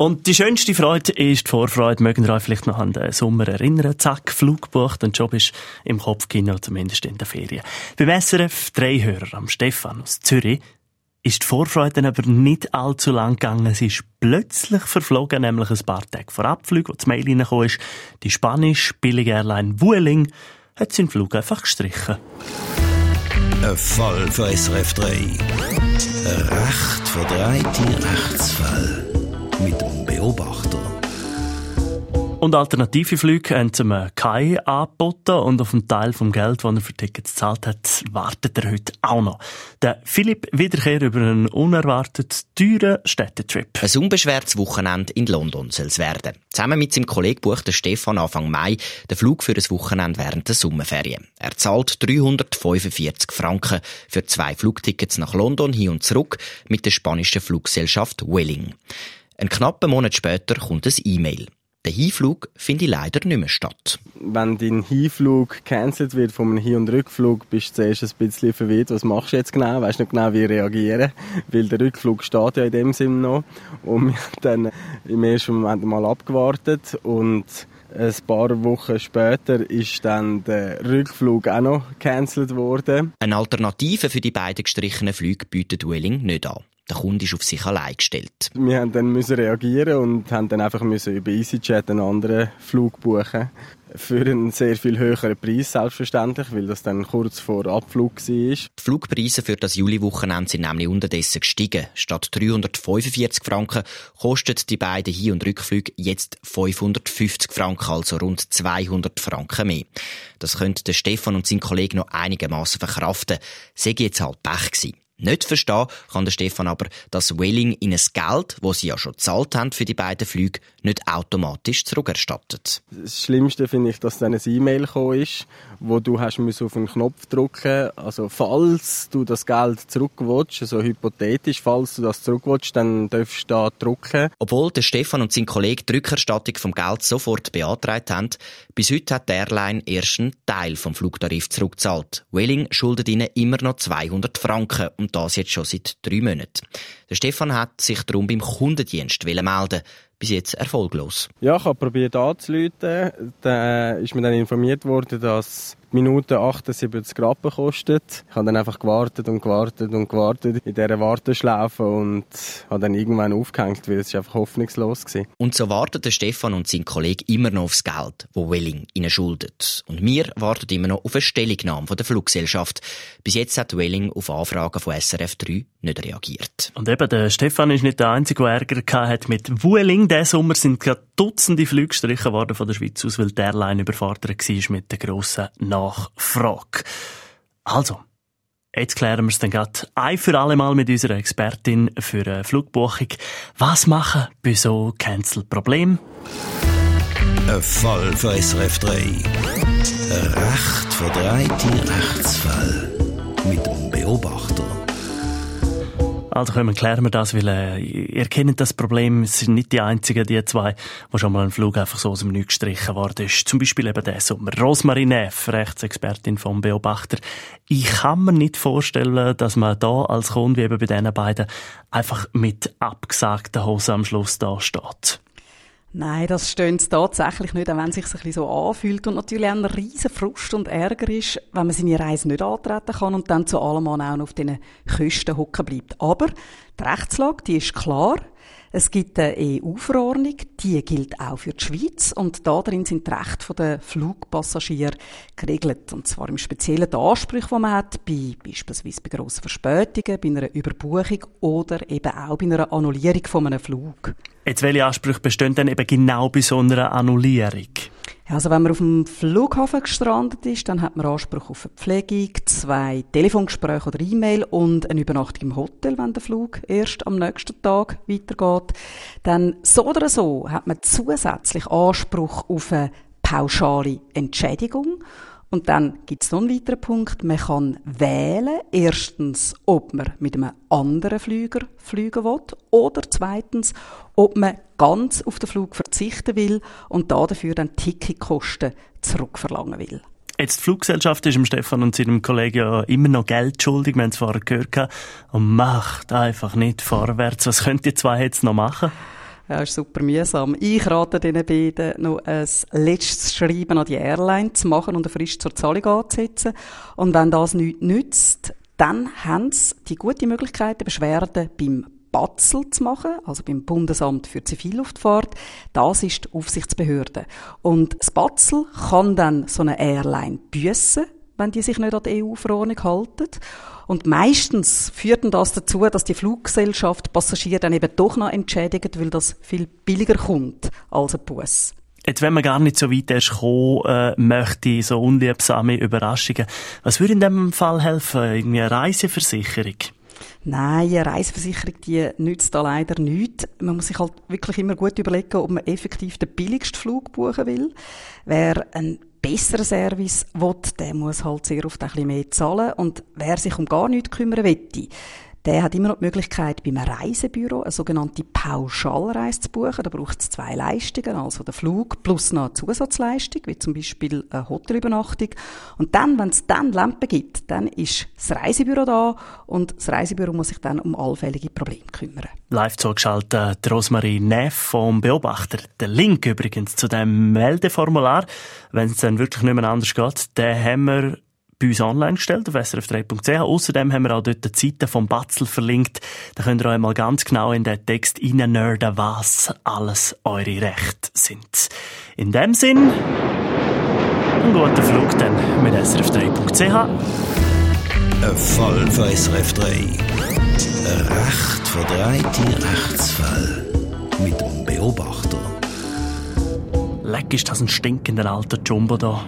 Und die schönste Freude ist die Vorfreude. Mögen ihr euch vielleicht noch an den Sommer erinnern? Zack, Flug gebucht und Job ist im Kopfkino, zumindest in der Ferien. Beim SRF Drehhörer am Stefan aus Zürich ist die Vorfreude aber nicht allzu lang gegangen. Sie ist plötzlich verflogen, nämlich ein paar Tage vor Abflug, wo das Mail reingekommen ist. Die spanische billige Airline Vueling hat seinen Flug einfach gestrichen. Ein Fall für SRF 3. Ein recht verdrehte Rechtsfall mit dem Beobachter. Und alternative Flüge haben zum Kai angeboten und auf einen Teil vom Geld, das er für Tickets gezahlt hat, wartet er heute auch noch. Der Philipp Wiederkehr über einen unerwartet teuren Städtetrip. Ein unbeschwertes Wochenende in London soll es werden. Zusammen mit seinem Kollegen bucht Stefan Anfang Mai den Flug für ein Wochenende während der Sommerferien. Er zahlt 345 Franken für zwei Flugtickets nach London hin und zurück mit der spanischen Fluggesellschaft Welling. Einen knappen Monat später kommt ein E-Mail. Der Hinflug findet leider nicht mehr statt. Wenn dein Hinflug gecancelt wird von einem Hin- und Rückflug, bist du zuerst ein bisschen verwirrt. Was machst du jetzt genau? Weißt nicht genau, wie reagieren. Weil der Rückflug steht ja in dem Sinne noch. Und wir haben dann im ersten Moment mal abgewartet und ein paar Wochen später ist dann der Rückflug auch noch gecancelt worden. Eine Alternative für die beiden gestrichenen Flüge bietet Welling nicht an. Der Kunde ist auf sich allein gestellt. Wir haben dann müssen reagieren und haben dann einfach müssen über EasyJet einen anderen Flug buchen. Für einen sehr viel höheren Preis, selbstverständlich, weil das dann kurz vor Abflug war. Die Flugpreise für das Juliwochenende sind nämlich unterdessen gestiegen. Statt 345 Franken kostet die beiden Hin- und Rückflüge jetzt 550 Franken, also rund 200 Franken mehr. Das könnte Stefan und sein Kollege noch einigermaßen verkraften. Sei jetzt halt Pech gewesen. Nicht verstehen kann der Stefan aber, dass Welling ihnen das Geld, das sie ja schon gezahlt haben für die beiden Flüge, nicht automatisch zurückerstattet. Das Schlimmste finde ich, dass dann ein E-Mail gekommen ist, wo du hast auf einen Knopf drücken Also falls du das Geld zurückwatsch, also hypothetisch, falls du das zurückwatsch, dann darfst du da drücken. Obwohl der Stefan und sein Kollege die Rückerstattung vom Geld sofort beantragt haben, bis heute hat die Airline erst einen Teil vom Flugtarif zurückgezahlt. Welling schuldet ihnen immer noch 200 Franken und das jetzt schon seit drei Monaten. Der Stefan hat sich darum beim Kundendienst melden bis jetzt erfolglos. Ja, ich habe probiert anzuleiten. Da ist mir dann informiert worden, dass Minute 78 Rappen kostet. Ich habe dann einfach gewartet und gewartet und gewartet in dieser Warteschlaufe und habe dann irgendwann aufgehängt, weil es einfach hoffnungslos war. Und so warten Stefan und sein Kollege immer noch aufs Geld, wo Welling ihnen schuldet. Und wir warten immer noch auf eine Stellungnahme von der Fluggesellschaft. Bis jetzt hat Welling auf Anfragen von SRF 3 nicht reagiert. Und eben, der Stefan ist nicht der Einzige, der Ärger hat mit Welling. Diesen Sommer sind gerade Dutzende Flüge gestrichen worden von der Schweiz aus, weil die Airline überfordert war mit der grossen Nachfrage. Also, Jetzt klären wir es dann gerade ein für alle Mal mit unserer Expertin für eine Flugbuchung. Was machen bei so Cancel-Problemen? Ein Fall für SRF 3. Ein recht verdrehte Rechtsfall mit dem Beobachter. Also können wir klären wir das, weil äh, ihr kennt das Problem, es sind nicht die einzigen, die zwei, wo schon mal ein Flug einfach so aus dem Nichts gestrichen worden ist. Zum Beispiel eben der Sommer. Rosmarie Neff, Rechtsexpertin vom Beobachter. Ich kann mir nicht vorstellen, dass man da als Kunde, wie eben bei diesen beiden, einfach mit abgesagten Hosen am Schluss da steht. Nein, das stimmt tatsächlich nicht, auch wenn es sich ein bisschen so anfühlt und natürlich auch ein riesen Frust und Ärger ist, wenn man seine Reise nicht antreten kann und dann zu allem auch noch auf diesen Kosten hocken bleibt. Aber die Rechtslage, die ist klar. Es gibt eine EU-Verordnung, die gilt auch für die Schweiz und da drin sind die Rechte der Flugpassagiere geregelt. Und zwar im speziellen die Ansprüche, die man hat, bei, beispielsweise bei grossen Verspätungen, bei einer Überbuchung oder eben auch bei einer Annullierung von einem Flug. Jetzt, welche Ansprüche bestehen denn eben genau bei so einer Annullierung? Also wenn man auf dem Flughafen gestrandet ist, dann hat man Anspruch auf eine Pflegung, zwei Telefongespräche oder E-Mail und eine Übernachtung im Hotel, wenn der Flug erst am nächsten Tag weitergeht. Dann so oder so hat man zusätzlich Anspruch auf eine pauschale Entschädigung und dann gibt es noch einen weiteren Punkt. Man kann wählen, erstens, ob man mit einem anderen Flüger fliegen will oder zweitens, ob man ganz auf den Flug verzichten will und dafür dann Ticketkosten zurückverlangen will. Jetzt die Fluggesellschaft ist dem Stefan und seinem Kollegen ja immer noch Geld schuldig, wir haben es vorher gehört, und macht einfach nicht vorwärts. Was könnt ihr zwei jetzt noch machen? Ja, ist super mühsam. Ich rate diesen beiden noch ein letztes Schreiben an die Airline zu machen und eine Frist zur Zahlung anzusetzen. Und wenn das nichts nützt, dann haben sie die gute Möglichkeit, Beschwerden beim Batzel zu machen, also beim Bundesamt für Zivilluftfahrt. Das ist die Aufsichtsbehörde. Und das Batzel kann dann so eine Airline büssen, wenn die sich nicht an die EU-Verordnung halten. Und meistens führt das dazu, dass die Fluggesellschaft Passagiere dann eben doch noch entschädigt, weil das viel billiger kommt als ein Bus. Jetzt, wenn man gar nicht so weit erst kommen äh, möchte, so unliebsame Überraschungen, was würde in dem Fall helfen? Irgendwie eine Reiseversicherung? Nein, eine Reiseversicherung, die nützt da leider nichts. Man muss sich halt wirklich immer gut überlegen, ob man effektiv den billigsten Flug buchen will. Wer einen besseren Service will, der muss halt sehr oft ein bisschen mehr zahlen. Und wer sich um gar nichts kümmern will, der hat immer noch die Möglichkeit, beim Reisebüro eine sogenannte Pauschalreise zu buchen. Da braucht es zwei Leistungen, also den Flug plus noch eine Zusatzleistung, wie zum Beispiel eine Hotelübernachtung. Und dann, wenn es dann Lampen gibt, dann ist das Reisebüro da und das Reisebüro muss sich dann um allfällige Probleme kümmern. Live zugeschaltet Rosmarie Neff vom Beobachter. Der Link übrigens zu dem Meldeformular, wenn es dann wirklich nicht mehr anders geht, den haben wir bei uns online gestellt auf srf3.ch. Außerdem haben wir auch dort die Seite vom Batzel verlinkt. Da könnt ihr euch mal ganz genau in den Text nerden, was alles eure Rechte sind. In dem Sinn, einen guten Flug dann mit srf3.ch. Ein Fall für SRF 3. Ein recht verdrehte Rechtsfall. Mit dem Beobachter. Leck ist das ein stinkender alter Jumbo da.